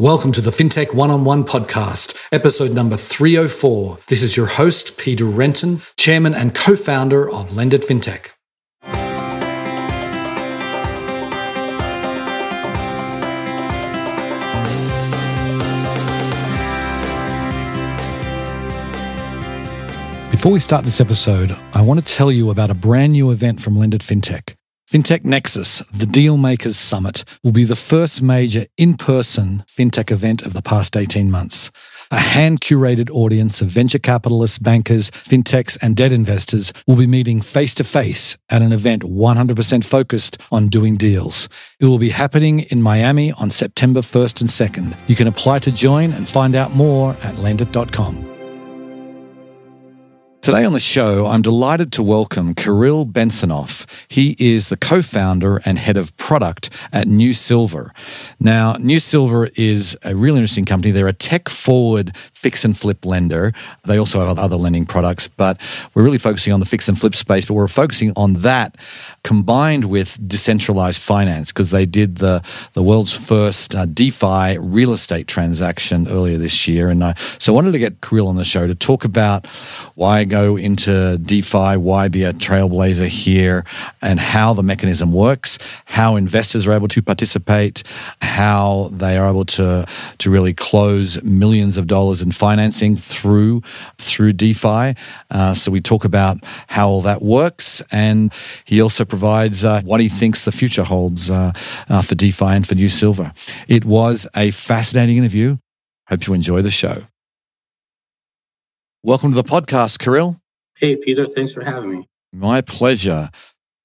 Welcome to the FinTech One on One podcast, episode number 304. This is your host, Peter Renton, chairman and co founder of Lendit FinTech. Before we start this episode, I want to tell you about a brand new event from Lendit FinTech. FinTech Nexus, the Dealmakers Summit, will be the first major in person FinTech event of the past 18 months. A hand curated audience of venture capitalists, bankers, fintechs, and debt investors will be meeting face to face at an event 100% focused on doing deals. It will be happening in Miami on September 1st and 2nd. You can apply to join and find out more at lendit.com. Today on the show, I'm delighted to welcome Kirill Bensonov. He is the co founder and head of product at New Silver. Now, New Silver is a really interesting company. They're a tech forward fix and flip lender. They also have other lending products, but we're really focusing on the fix and flip space, but we're focusing on that combined with decentralized finance because they did the, the world's first uh, DeFi real estate transaction earlier this year. And I, so I wanted to get Kirill on the show to talk about why go into DeFi, why be a trailblazer here, and how the mechanism works, how investors are able to participate, how they are able to, to really close millions of dollars in financing through, through DeFi. Uh, so we talk about how all that works. And he also provides uh, what he thinks the future holds uh, uh for DeFi and for New Silver. It was a fascinating interview. Hope you enjoy the show. Welcome to the podcast, Kirill. Hey, Peter. Thanks for having me. My pleasure.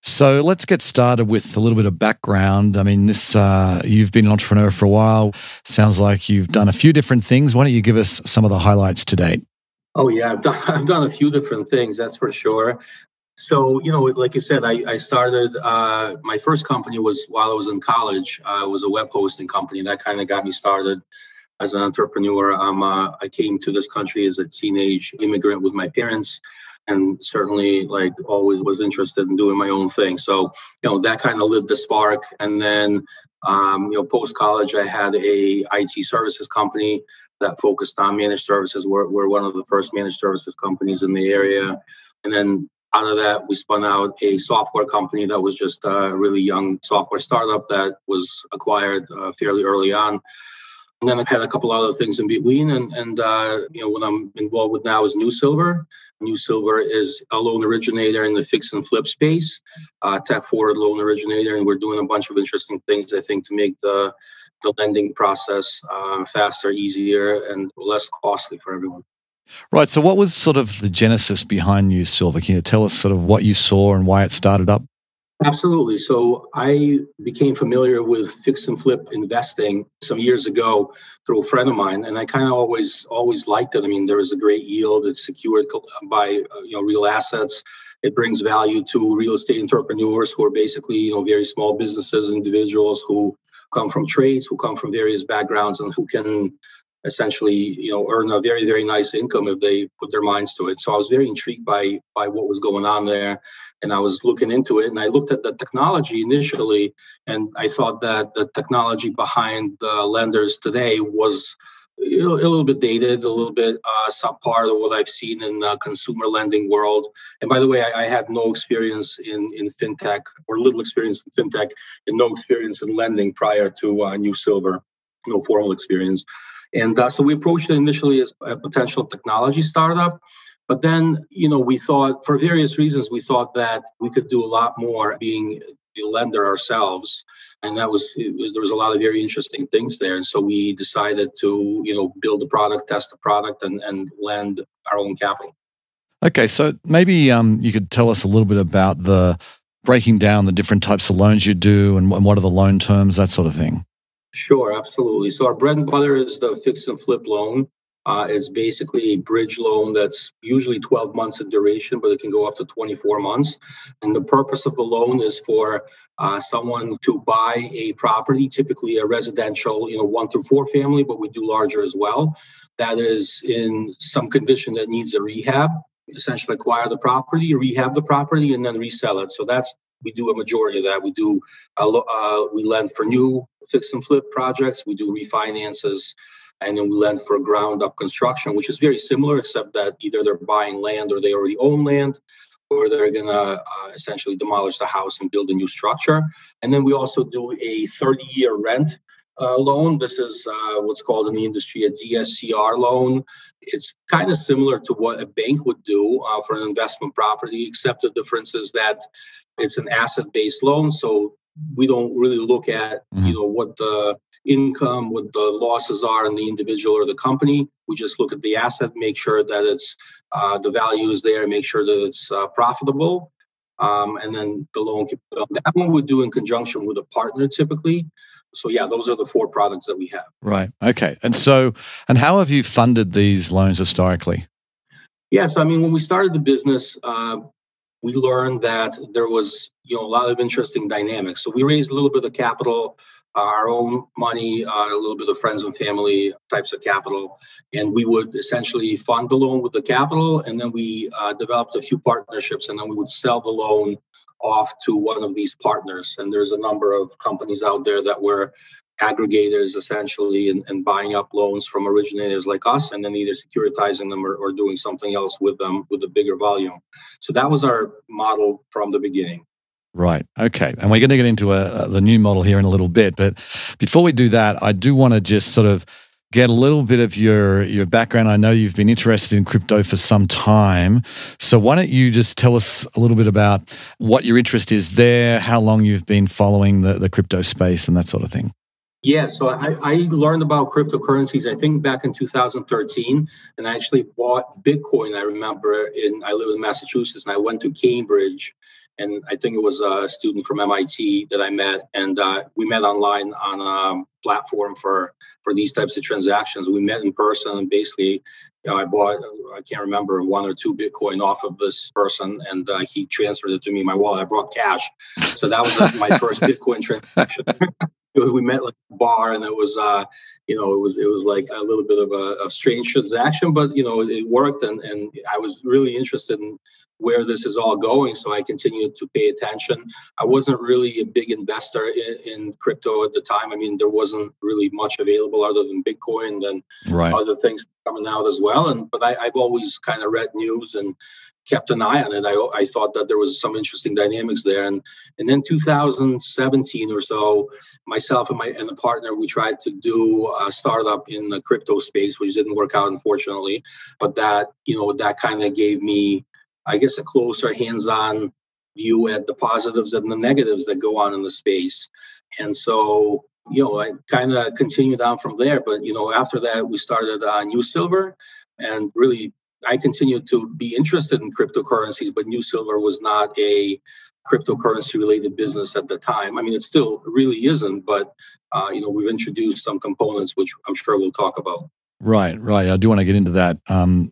So let's get started with a little bit of background. I mean, this uh, you've been an entrepreneur for a while. Sounds like you've done a few different things. Why don't you give us some of the highlights to date? Oh yeah, I've done, I've done a few different things. That's for sure. So you know, like you said, I, I started. Uh, my first company was while I was in college. Uh, it was a web hosting company. That kind of got me started as an entrepreneur. Uh, I came to this country as a teenage immigrant with my parents, and certainly, like, always was interested in doing my own thing. So, you know, that kind of lit the spark. And then, um, you know, post college, I had a IT services company that focused on managed services. We're, we're one of the first managed services companies in the area. And then out of that, we spun out a software company that was just a really young software startup that was acquired uh, fairly early on. And then I had a couple other things in between. And, and uh, you know, what I'm involved with now is New Silver. New Silver is a loan originator in the fix and flip space, uh, tech forward loan originator. And we're doing a bunch of interesting things, I think, to make the, the lending process uh, faster, easier, and less costly for everyone. Right. So, what was sort of the genesis behind New Silver? Can you tell us sort of what you saw and why it started up? Absolutely. So I became familiar with fix and flip investing some years ago through a friend of mine, and I kind of always always liked it. I mean, there is a great yield; it's secured by uh, you know real assets. It brings value to real estate entrepreneurs who are basically you know very small businesses, individuals who come from trades, who come from various backgrounds, and who can essentially you know earn a very very nice income if they put their minds to it so i was very intrigued by by what was going on there and i was looking into it and i looked at the technology initially and i thought that the technology behind the lenders today was you know, a little bit dated, a little bit uh, subpar of what I've seen in the consumer lending world. And by the way, I, I, had no experience in, in fintech or little experience in fintech and no experience in lending prior to uh, New Silver, no formal experience. And uh, so we approached it initially as a potential technology startup. But then, you know, we thought for various reasons, we thought that we could do a lot more being a lender ourselves. And that was, was, there was a lot of very interesting things there. And so we decided to, you know, build the product, test the product, and, and lend our own capital. Okay, so maybe um, you could tell us a little bit about the breaking down the different types of loans you do and, and what are the loan terms, that sort of thing. Sure, absolutely. So our bread and butter is the fix and flip loan. Uh, it's basically a bridge loan that's usually 12 months in duration, but it can go up to 24 months. And the purpose of the loan is for uh, someone to buy a property, typically a residential, you know, one through four family, but we do larger as well. That is in some condition that needs a rehab. Essentially, acquire the property, rehab the property, and then resell it. So that's we do a majority of that. We do uh, we lend for new fix and flip projects. We do refinances, and then we lend for ground up construction, which is very similar, except that either they're buying land or they already own land, or they're going to uh, essentially demolish the house and build a new structure. And then we also do a 30 year rent uh, loan. This is uh, what's called in the industry a DSCR loan. It's kind of similar to what a bank would do uh, for an investment property, except the difference is that it's an asset-based loan. So we don't really look at mm-hmm. you know what the income, what the losses are in the individual or the company. We just look at the asset, make sure that it's uh, the value is there, make sure that it's uh, profitable. Um, and then the loan that one we do in conjunction with a partner typically so yeah, those are the four products that we have. Right. Okay. And so, and how have you funded these loans historically? Yeah. So I mean, when we started the business, uh, we learned that there was you know a lot of interesting dynamics. So we raised a little bit of capital, uh, our own money, uh, a little bit of friends and family types of capital, and we would essentially fund the loan with the capital, and then we uh, developed a few partnerships, and then we would sell the loan off to one of these partners. And there's a number of companies out there that were aggregators essentially and, and buying up loans from originators like us and then either securitizing them or, or doing something else with them with a bigger volume. So that was our model from the beginning. Right. Okay. And we're going to get into a, a, the new model here in a little bit. But before we do that, I do want to just sort of get a little bit of your your background. I know you've been interested in crypto for some time. So why don't you just tell us a little bit about what your interest is there, how long you've been following the, the crypto space and that sort of thing? Yeah, so I, I learned about cryptocurrencies, I think back in 2013, and I actually bought Bitcoin. I remember in I live in Massachusetts and I went to Cambridge and I think it was a student from MIT that I met, and uh, we met online on a platform for for these types of transactions. We met in person, and basically, you know, I bought I can't remember one or two Bitcoin off of this person, and uh, he transferred it to me in my wallet. I brought cash, so that was my first Bitcoin transaction. we met like a bar, and it was. Uh, you know, it was it was like a little bit of a, a strange transaction, but you know, it worked, and and I was really interested in where this is all going. So I continued to pay attention. I wasn't really a big investor in, in, crypto at the time. I mean, there wasn't really much available other than Bitcoin and right. other things coming out as well. And but I, have always kind of read news and kept an eye on it. I, I thought that there was some interesting dynamics there. And and then 2017 or so, myself and my and the partner we tried to do a startup in the crypto space, which didn't work out unfortunately. But that you know that kind of gave me I guess, a closer hands on view at the positives and the negatives that go on in the space. And so, you know, I kind of continued on from there. But, you know, after that, we started uh, New Silver and really I continued to be interested in cryptocurrencies, but New Silver was not a cryptocurrency related business at the time. I mean, it still really isn't, but uh, you know, we've introduced some components which I'm sure we'll talk about. Right, right. I do want to get into that. Um,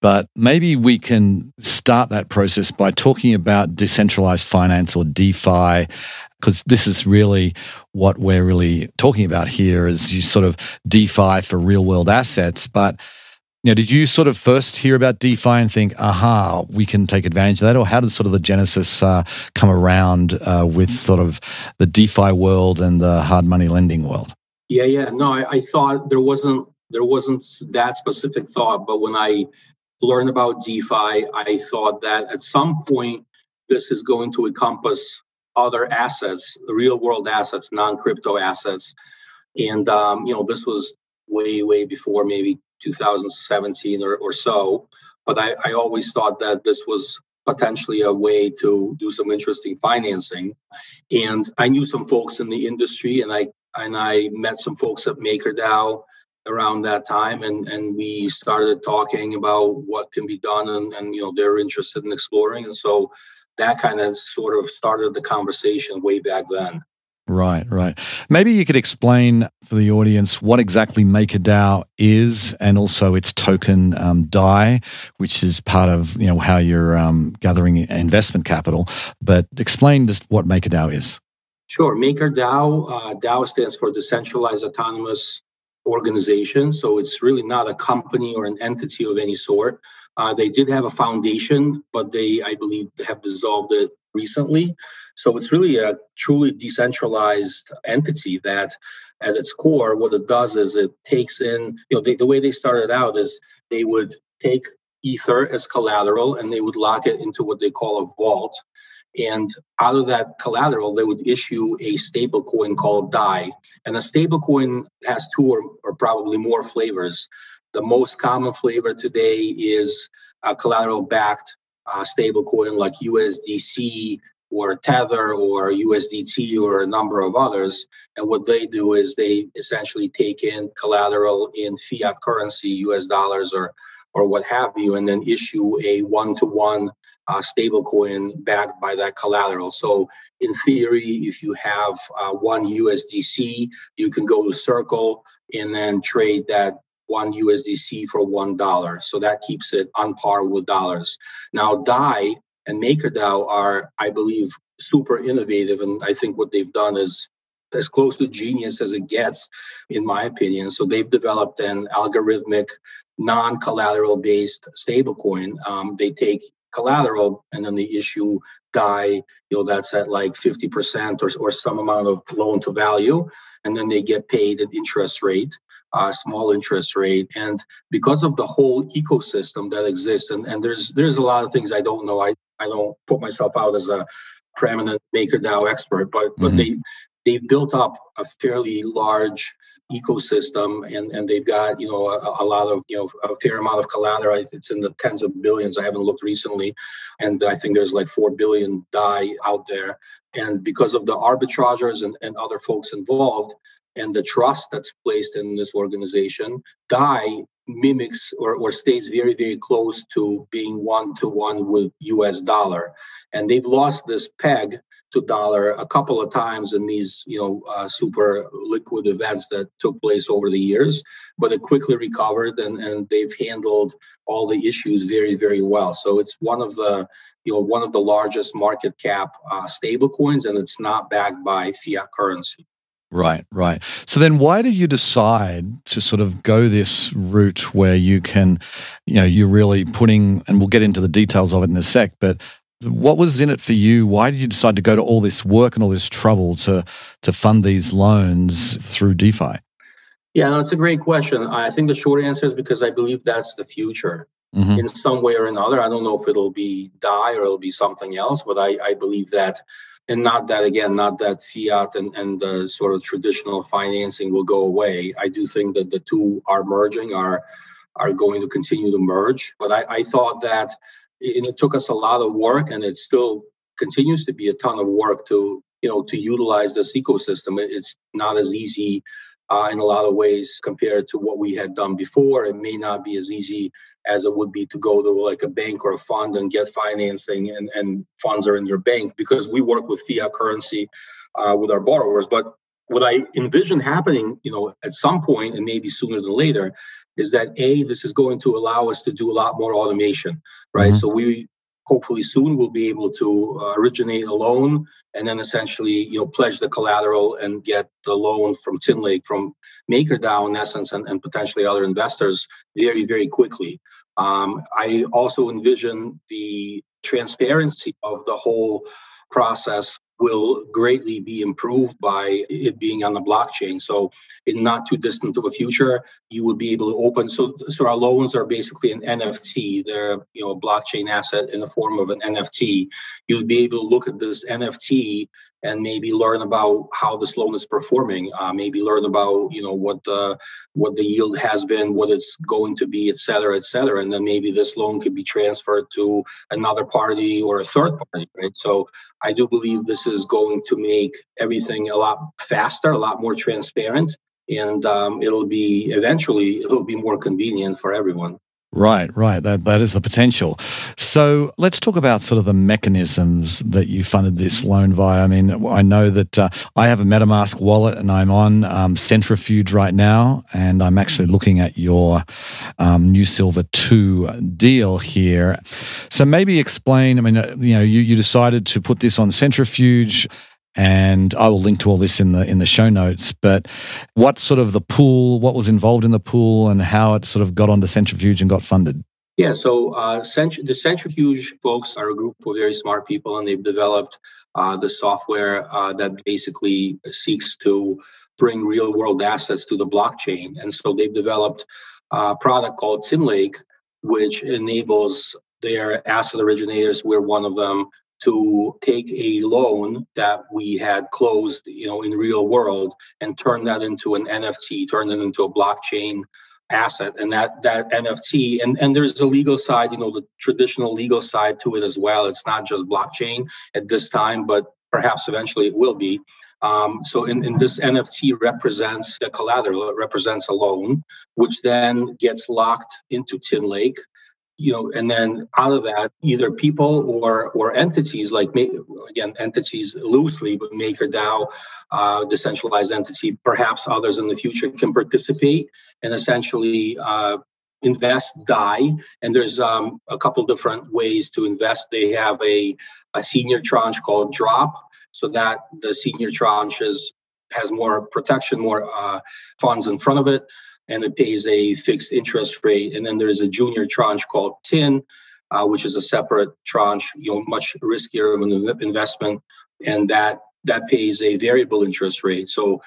but maybe we can start that process by talking about decentralized finance or DeFi, because this is really what we're really talking about here is you sort of DeFi for real world assets. But you know, did you sort of first hear about DeFi and think, aha, we can take advantage of that? Or how did sort of the genesis uh, come around uh, with sort of the DeFi world and the hard money lending world? Yeah, yeah. No, I, I thought there wasn't there wasn't that specific thought, but when I learn about DeFi. I thought that at some point this is going to encompass other assets, real world assets, non crypto assets. And, um, you know, this was way, way before maybe 2017 or, or so. But I, I always thought that this was potentially a way to do some interesting financing. And I knew some folks in the industry and I and I met some folks at MakerDAO around that time and and we started talking about what can be done and, and you know they're interested in exploring and so that kind of sort of started the conversation way back then Right, right. Maybe you could explain for the audience what exactly MakerDAO is, and also its token um, DAI, which is part of you know how you're um, gathering investment capital. But explain just what MakerDAO is. Sure. MakerDAO uh, DAO stands for Decentralized Autonomous organization. So it's really not a company or an entity of any sort. Uh, they did have a foundation, but they, I believe, have dissolved it recently. So it's really a truly decentralized entity that, at its core, what it does is it takes in, you know, they, the way they started out is they would take Ether as collateral and they would lock it into what they call a vault. And out of that collateral, they would issue a stable coin called DAI. And a stable coin has two or, or probably more flavors. The most common flavor today is a collateral backed uh, stable coin like USDC or Tether or USDT or a number of others. And what they do is they essentially take in collateral in fiat currency, US dollars or or what have you, and then issue a one-to-one uh, stablecoin backed by that collateral. So, in theory, if you have uh, one USDC, you can go to Circle and then trade that one USDC for one dollar. So that keeps it on par with dollars. Now, DAI and MakerDAO are, I believe, super innovative, and I think what they've done is as close to genius as it gets, in my opinion. So they've developed an algorithmic, non-collateral based stablecoin. Um, they take collateral and then they issue DAI, you know, that's at like 50% or, or some amount of loan to value. And then they get paid an interest rate, a uh, small interest rate. And because of the whole ecosystem that exists, and, and there's there's a lot of things I don't know. I, I don't put myself out as a preeminent MakerDAO expert, but mm-hmm. but they they've built up a fairly large ecosystem and, and they've got you know a, a, lot of you know a fair amount of collateral. It's in the tens of billions. I haven't looked recently and i think there's like 4 billion DAI out there. And because of the arbitragers and, and other folks involved and the trust that's placed in this organization DAI mimics or, or stays very very close to being one to one with us dollar. And they've lost this peg to dollar a couple of times in these you know uh, super liquid events that took place over the years but it quickly recovered and, and they've handled all the issues very very well so it's one of the you know one of the largest market cap uh, stable coins and it's not backed by fiat currency Right, right. So then why did you decide to sort of go this route where you can, you know, you're really putting, and we'll get into the details of it in a sec, but what was in it for you? Why did you decide to go to all this work and all this trouble to to fund these loans through DeFi? Yeah, it's a great question. I think the short answer is because I believe that's the future mm-hmm. in some way or another. I don't know if it'll be DAI or it'll be something else, but I, I believe that, and not that again, not that fiat and, and the sort of traditional financing will go away. I do think that the two are merging, are are going to continue to merge. But I, I thought that and it took us a lot of work and it still continues to be a ton of work to you know to utilize this ecosystem. It's not as easy uh, in a lot of ways compared to what we had done before. It may not be as easy as it would be to go to like a bank or a fund and get financing and, and funds are in your bank because we work with fiat currency uh, with our borrowers. But what i envision happening you know at some point and maybe sooner than later is that a this is going to allow us to do a lot more automation right mm-hmm. so we hopefully soon will be able to uh, originate a loan and then essentially you know pledge the collateral and get the loan from tinlake from makerdao in essence and, and potentially other investors very very quickly um, i also envision the transparency of the whole process will greatly be improved by it being on the blockchain. So in not too distant of a future, you would be able to open. So, so our loans are basically an NFT. They're you know a blockchain asset in the form of an NFT. You'd be able to look at this NFT and maybe learn about how this loan is performing. Uh, maybe learn about you know what the what the yield has been, what it's going to be, et cetera, et cetera. And then maybe this loan could be transferred to another party or a third party, right? So I do believe this is going to make everything a lot faster, a lot more transparent, and um, it'll be eventually it'll be more convenient for everyone. Right, right. That that is the potential. So let's talk about sort of the mechanisms that you funded this loan via. I mean, I know that uh, I have a MetaMask wallet and I'm on um, Centrifuge right now, and I'm actually looking at your um, New Silver Two deal here. So maybe explain. I mean, uh, you know, you you decided to put this on Centrifuge and I will link to all this in the in the show notes. But what sort of the pool, what was involved in the pool, and how it sort of got onto Centrifuge and got funded? Yeah, so uh, cent- the centrifuge folks are a group of very smart people, and they've developed uh, the software uh, that basically seeks to bring real world assets to the blockchain. And so they've developed a product called TinLake, which enables their asset originators, we're one of them, to take a loan that we had closed, you know, in real world and turn that into an NFT, turn it into a blockchain asset. And that that nft and and there's a legal side you know the traditional legal side to it as well. It's not just blockchain at this time but perhaps eventually it will be. Um, so in, in this nft represents the collateral it represents a loan which then gets locked into tinlake you know, and then out of that, either people or or entities like again entities loosely, but MakerDAO, uh, decentralized entity, perhaps others in the future can participate and essentially uh, invest DAI. And there's um, a couple different ways to invest. They have a a senior tranche called Drop, so that the senior tranche is has more protection, more uh, funds in front of it and it pays a fixed interest rate. And then there's a junior tranche called TIN, uh, which is a separate tranche, you know, much riskier of an investment, and that that pays a variable interest rate. So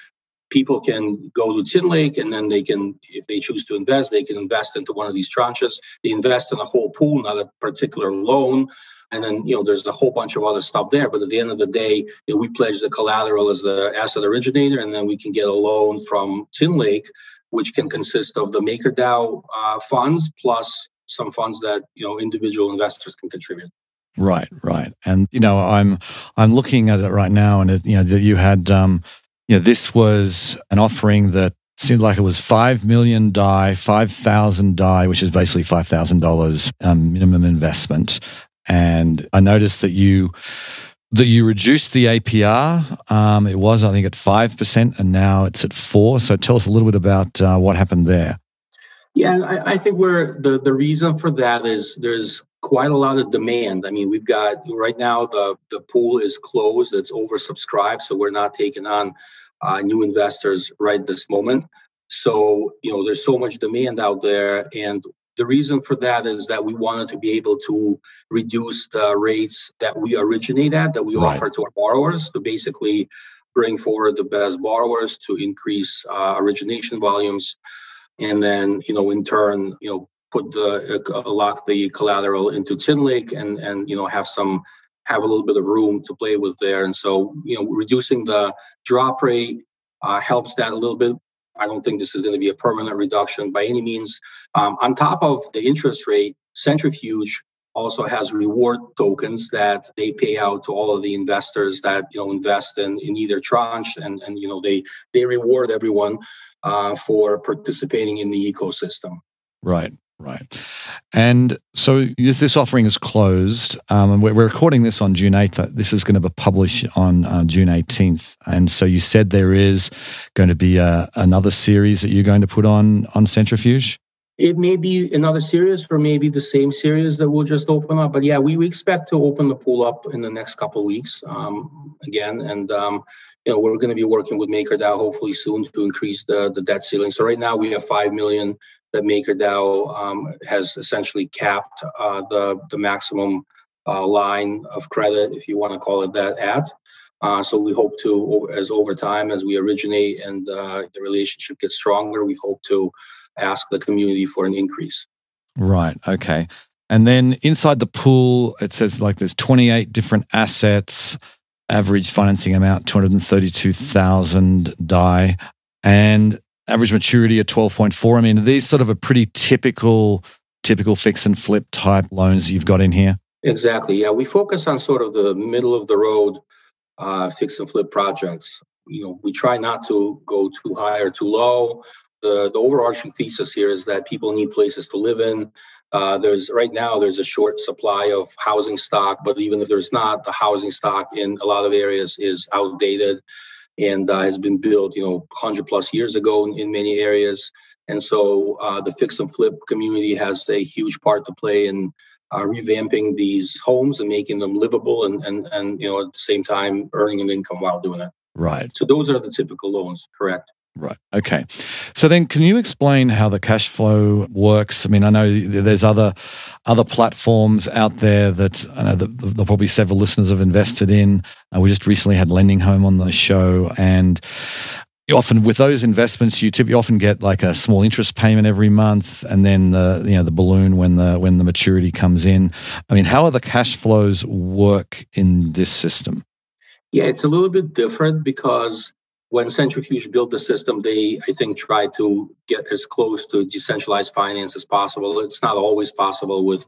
people can go to Tin Lake and then they can, if they choose to invest, they can invest into one of these tranches. They invest in a whole pool, not a particular loan. And then, you know, there's a whole bunch of other stuff there. But at the end of the day, you know, we pledge the collateral as the asset originator, and then we can get a loan from Tin Lake which can consist of the MakerDAO uh, funds plus some funds that you know individual investors can contribute. Right, right, and you know I'm I'm looking at it right now, and it, you know that you had um, you know this was an offering that seemed like it was five million DAI, five thousand DAI, which is basically five thousand um, dollars minimum investment, and I noticed that you that you reduced the APR. Um, it was, I think, at 5%, and now it's at 4 So tell us a little bit about uh, what happened there. Yeah, I, I think we're the, the reason for that is there's quite a lot of demand. I mean, we've got right now the, the pool is closed, it's oversubscribed, so we're not taking on uh, new investors right this moment. So, you know, there's so much demand out there, and the reason for that is that we wanted to be able to reduce the rates that we originate at, that we right. offer to our borrowers, to basically bring forward the best borrowers to increase uh, origination volumes, and then you know in turn you know put the uh, lock the collateral into Tinlake and and you know have some have a little bit of room to play with there. And so you know reducing the drop rate uh, helps that a little bit. I don't think this is going to be a permanent reduction by any means. Um, on top of the interest rate, Centrifuge also has reward tokens that they pay out to all of the investors that you know invest in, in either tranche and and you know they they reward everyone uh, for participating in the ecosystem. Right. Right. And so this, this offering is closed. Um, and we're, we're, recording this on June 8th. This is going to be published on uh, June 18th. And so you said there is going to be uh, another series that you're going to put on on Centrifuge? It may be another series or maybe the same series that we'll just open up. But yeah, we, we expect to open the pool up in the next couple weeks um, again. And um, you know, we're going to be working with MakerDAO hopefully soon to increase the, the debt ceiling. So right now we have 5 million that MakerDAO um, has essentially capped uh, the, the maximum uh, line of credit, if you want to call it that, at. Uh, so we hope to, as over time, as we originate and uh, the relationship gets stronger, we hope to ask the community for an increase. Right. Okay. And then inside the pool, it says like there's 28 different assets, average financing amount 232,000 DAI. And average maturity at 12.4. I mean, these sort of a pretty typical, typical fix and flip type loans you've got in here. Exactly. Yeah, we focus on sort of the middle of the road uh, fix and flip projects. You know, we try not to go too high or too low. The, the overarching thesis here is that people need places to live in. Uh, there's right now there's a short supply of housing stock, but even if there's not, the housing stock in a lot of areas is outdated and uh, has been built, you know, 100 plus years ago in, in many areas. And so uh, the fix and flip community has a huge part to play in uh, revamping these homes and making them livable and, and, and, you know, at the same time, earning an income while doing it. Right. So those are the typical loans, correct? Right. Okay. So then, can you explain how the cash flow works? I mean, I know there's other other platforms out there that I know that there probably several listeners have invested in. Uh, we just recently had Lending Home on the show, and often with those investments, you typically often get like a small interest payment every month, and then the you know the balloon when the when the maturity comes in. I mean, how are the cash flows work in this system? Yeah, it's a little bit different because when Centrifuge built the system, they, I think, tried to get as close to decentralized finance as possible. It's not always possible with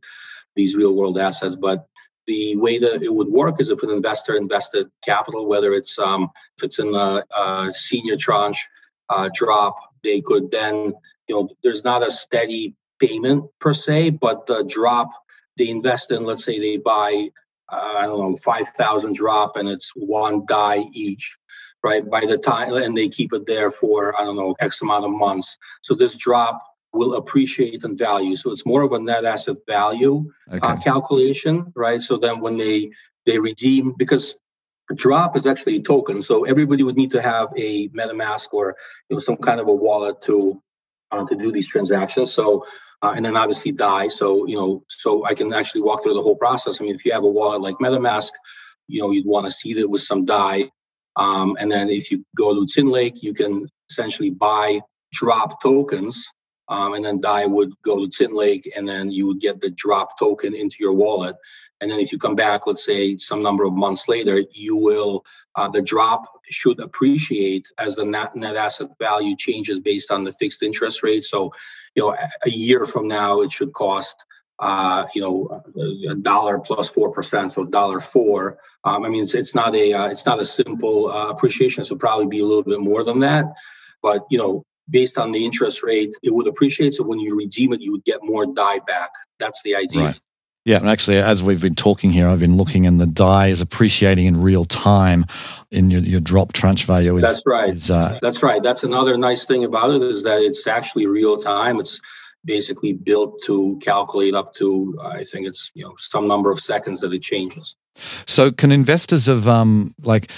these real world assets, but the way that it would work is if an investor invested capital, whether it's um, if it's in a, a senior tranche uh, drop, they could then, you know, there's not a steady payment per se, but the drop they invest in, let's say they buy, uh, I don't know, 5,000 drop and it's one DAI each right? By the time, and they keep it there for, I don't know, X amount of months. So this drop will appreciate in value. So it's more of a net asset value uh, okay. uh, calculation, right? So then when they they redeem, because drop is actually a token, so everybody would need to have a MetaMask or you know some kind of a wallet to uh, to do these transactions. So uh, and then obviously DAI. So you know, so I can actually walk through the whole process. I mean, if you have a wallet like MetaMask, you know, you'd want to seed it with some DAI. Um, and then if you go to Tin Lake, you can essentially buy drop tokens. Um, and then DAI would go to Tin Lake, and then you would get the drop token into your wallet. And then if you come back, let's say some number of months later, you will uh, the drop should appreciate as the net, net asset value changes based on the fixed interest rate. So, you know, a year from now, it should cost uh, you know, a dollar plus four percent, so dollar four. Um, I mean, it's it's not a uh, it's not a simple uh, appreciation. So probably be a little bit more than that. But you know, based on the interest rate, it would appreciate. So when you redeem it, you would get more DAI back. That's the idea. Right. Yeah, and actually, as we've been talking here, I've been looking, and the DAI is appreciating in real time in your, your drop tranche value. Is, That's right. Is, uh, That's right. That's another nice thing about it is that it's actually real time. It's basically built to calculate up to I think it's you know some number of seconds that it changes. So, can investors of um, like,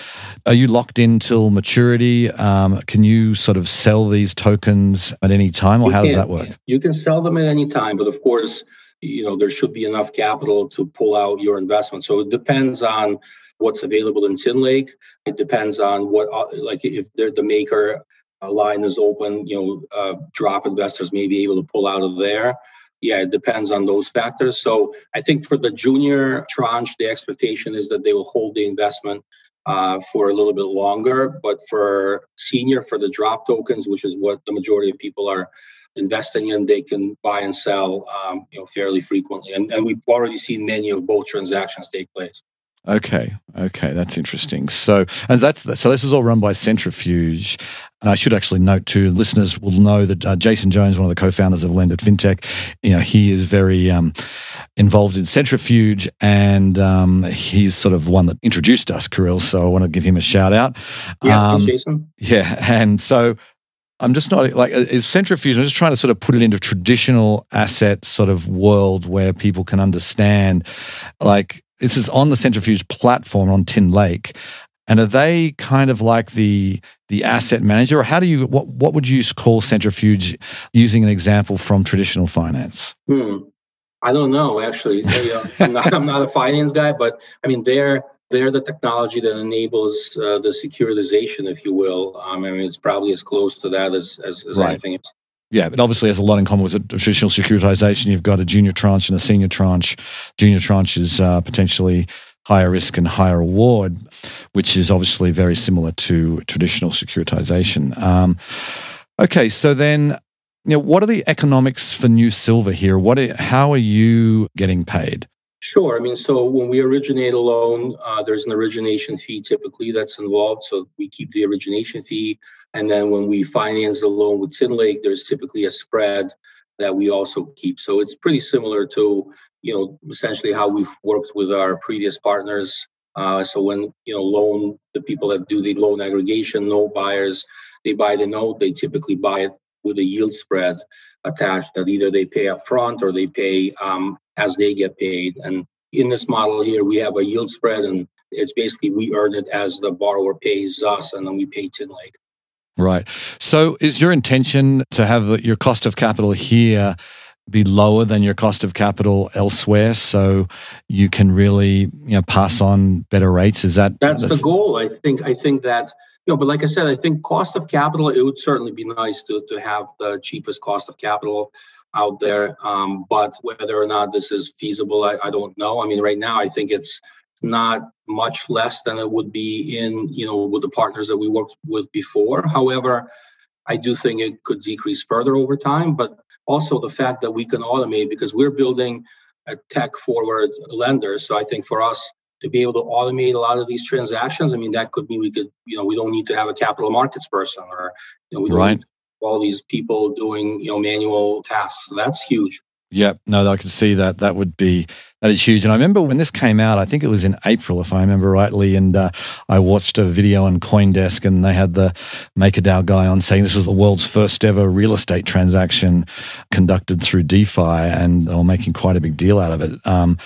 are you locked in till maturity? Um, can you sort of sell these tokens at any time, or you how can, does that work? You can sell them at any time, but of course, you know there should be enough capital to pull out your investment. So it depends on what's available in TinLake. It depends on what, uh, like, if they're the maker line is open, you know, uh, drop investors may be able to pull out of there. Yeah, it depends on those factors. So I think for the junior tranche, the expectation is that they will hold the investment uh, for a little bit longer. But for senior, for the drop tokens, which is what the majority of people are investing in, they can buy and sell, um, you know, fairly frequently. And, and we've already seen many of both transactions take place. Okay, okay, that's interesting. So, and that's so. This is all run by Centrifuge. And I should actually note too, listeners will know that uh, Jason Jones, one of the co-founders of Lendit FinTech, you know, he is very um, involved in Centrifuge, and um, he's sort of one that introduced us, Kirill. So I want to give him a shout out. Yeah, um, Jason. Yeah, and so I'm just not like is centrifuge. I'm just trying to sort of put it into traditional asset sort of world where people can understand, like this is on the centrifuge platform on Tin Lake. And are they kind of like the the asset manager, or how do you what what would you call centrifuge using an example from traditional finance? Hmm. I don't know actually. I'm, not, I'm not a finance guy, but I mean they're they're the technology that enables uh, the securitization, if you will. Um, I mean, it's probably as close to that as, as, as right. anything else. Yeah, it obviously has a lot in common with a traditional securitization. You've got a junior tranche and a senior tranche. Junior tranche is uh, potentially higher risk and higher reward, which is obviously very similar to traditional securitization. Um, okay, so then, you know, what are the economics for New Silver here? What? Are, how are you getting paid? Sure. I mean, so when we originate a loan, uh, there's an origination fee typically that's involved. So we keep the origination fee. And then when we finance the loan with TinLake, there's typically a spread that we also keep. So it's pretty similar to, you know, essentially how we've worked with our previous partners. Uh, so when, you know, loan, the people that do the loan aggregation, note buyers, they buy the note, they typically buy it with a yield spread attached that either they pay up front or they pay um, as they get paid. And in this model here, we have a yield spread, and it's basically we earn it as the borrower pays us, and then we pay TinLake. Right. So, is your intention to have your cost of capital here be lower than your cost of capital elsewhere, so you can really you know pass on better rates? Is that that's, that's the goal? I think. I think that you know, but like I said, I think cost of capital. It would certainly be nice to to have the cheapest cost of capital out there. Um, but whether or not this is feasible, I, I don't know. I mean, right now, I think it's not much less than it would be in you know with the partners that we worked with before. However, I do think it could decrease further over time. But also the fact that we can automate because we're building a tech forward lender. So I think for us to be able to automate a lot of these transactions, I mean that could mean we could you know we don't need to have a capital markets person or you know we don't right. all these people doing you know manual tasks. So that's huge. Yep. No, I can see that. That would be that is huge. And I remember when this came out, I think it was in April, if I remember rightly, and uh, I watched a video on CoinDesk, and they had the MakerDAO guy on saying this was the world's first ever real estate transaction conducted through DeFi, and they were making quite a big deal out of it. Um,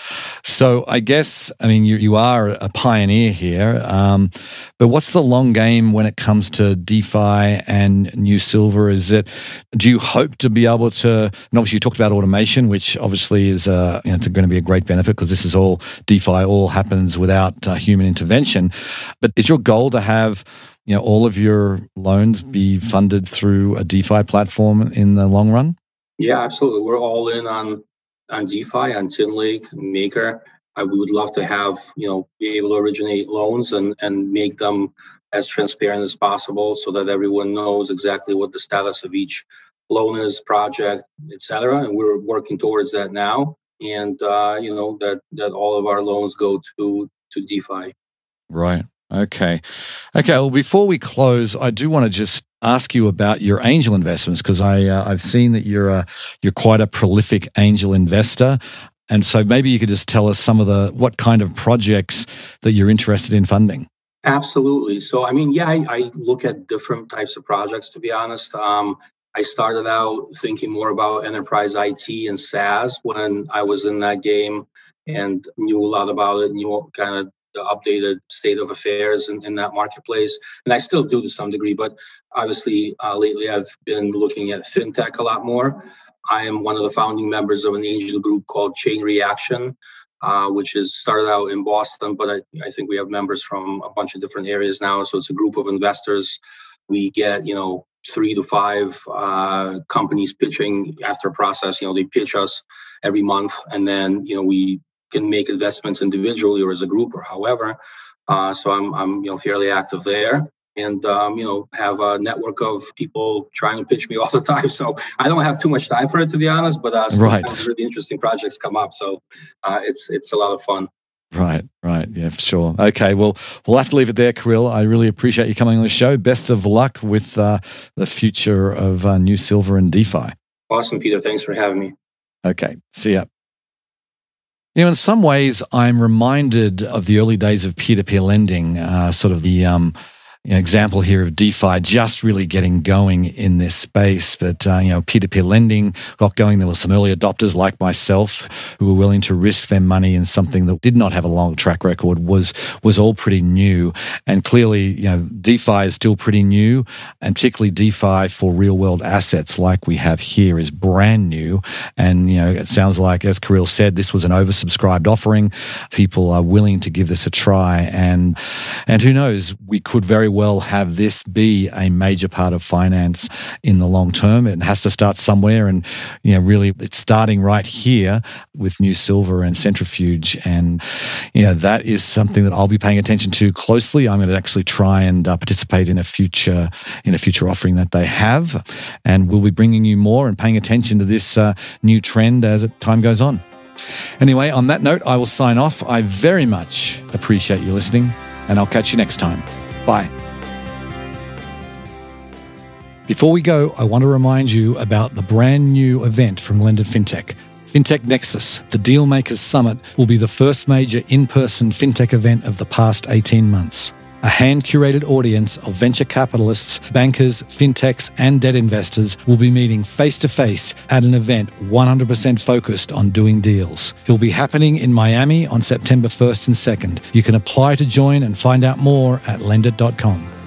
so I guess, I mean, you, you are a pioneer here, um, but what's the long game when it comes to DeFi and New Silver? Is it, do you hope to be able to, and obviously you talked about automation, which obviously is uh, you know, going to be a great benefit because this is all DeFi, all happens without uh, human intervention. But is your goal to have you know all of your loans be funded through a DeFi platform in the long run? Yeah, absolutely. We're all in on on DeFi, on Tinlake, Maker. I, we would love to have you know be able to originate loans and and make them as transparent as possible so that everyone knows exactly what the status of each loan is, project, etc. And we're working towards that now and uh, you know that that all of our loans go to to DeFi. Right. Okay. Okay. Well, before we close, I do want to just ask you about your angel investments because I uh, I've seen that you're a, you're quite a prolific angel investor. And so maybe you could just tell us some of the what kind of projects that you're interested in funding. Absolutely. So, I mean, yeah, I, I look at different types of projects. To be honest, um, I started out thinking more about enterprise IT and SaaS when I was in that game and knew a lot about it, knew kind of the updated state of affairs in, in that marketplace. And I still do to some degree, but obviously uh, lately I've been looking at fintech a lot more. I am one of the founding members of an angel group called Chain Reaction, uh, which is started out in Boston, but I, I think we have members from a bunch of different areas now. So it's a group of investors. We get, you know, three to five uh, companies pitching after a process. You know, they pitch us every month, and then you know we can make investments individually or as a group or however. Uh, so I'm I'm you know fairly active there, and um, you know have a network of people trying to pitch me all the time. So I don't have too much time for it to be honest, but uh, right. really interesting projects come up. So uh, it's it's a lot of fun. Right, right. Yeah, for sure. Okay, well, we'll have to leave it there, Kirill. I really appreciate you coming on the show. Best of luck with uh, the future of uh, New Silver and DeFi. Awesome, Peter. Thanks for having me. Okay, see ya. You know, in some ways, I'm reminded of the early days of peer to peer lending, uh, sort of the um, you know, example here of DeFi just really getting going in this space. But, uh, you know, peer to peer lending got going. There were some early adopters like myself who were willing to risk their money in something that did not have a long track record, was, was all pretty new. And clearly, you know, DeFi is still pretty new, and particularly DeFi for real world assets like we have here is brand new. And, you know, it sounds like, as Kirill said, this was an oversubscribed offering. People are willing to give this a try. And, and who knows, we could very well have this be a major part of finance in the long term. It has to start somewhere, and you know, really, it's starting right here with New Silver and Centrifuge, and you know, that is something that I'll be paying attention to closely. I'm going to actually try and uh, participate in a future in a future offering that they have, and we'll be bringing you more and paying attention to this uh, new trend as time goes on. Anyway, on that note, I will sign off. I very much appreciate you listening, and I'll catch you next time. Bye. Before we go, I want to remind you about the brand new event from Lendit FinTech. FinTech Nexus, the Dealmakers Summit, will be the first major in person FinTech event of the past 18 months. A hand curated audience of venture capitalists, bankers, fintechs, and debt investors will be meeting face to face at an event 100% focused on doing deals. It will be happening in Miami on September 1st and 2nd. You can apply to join and find out more at lendit.com.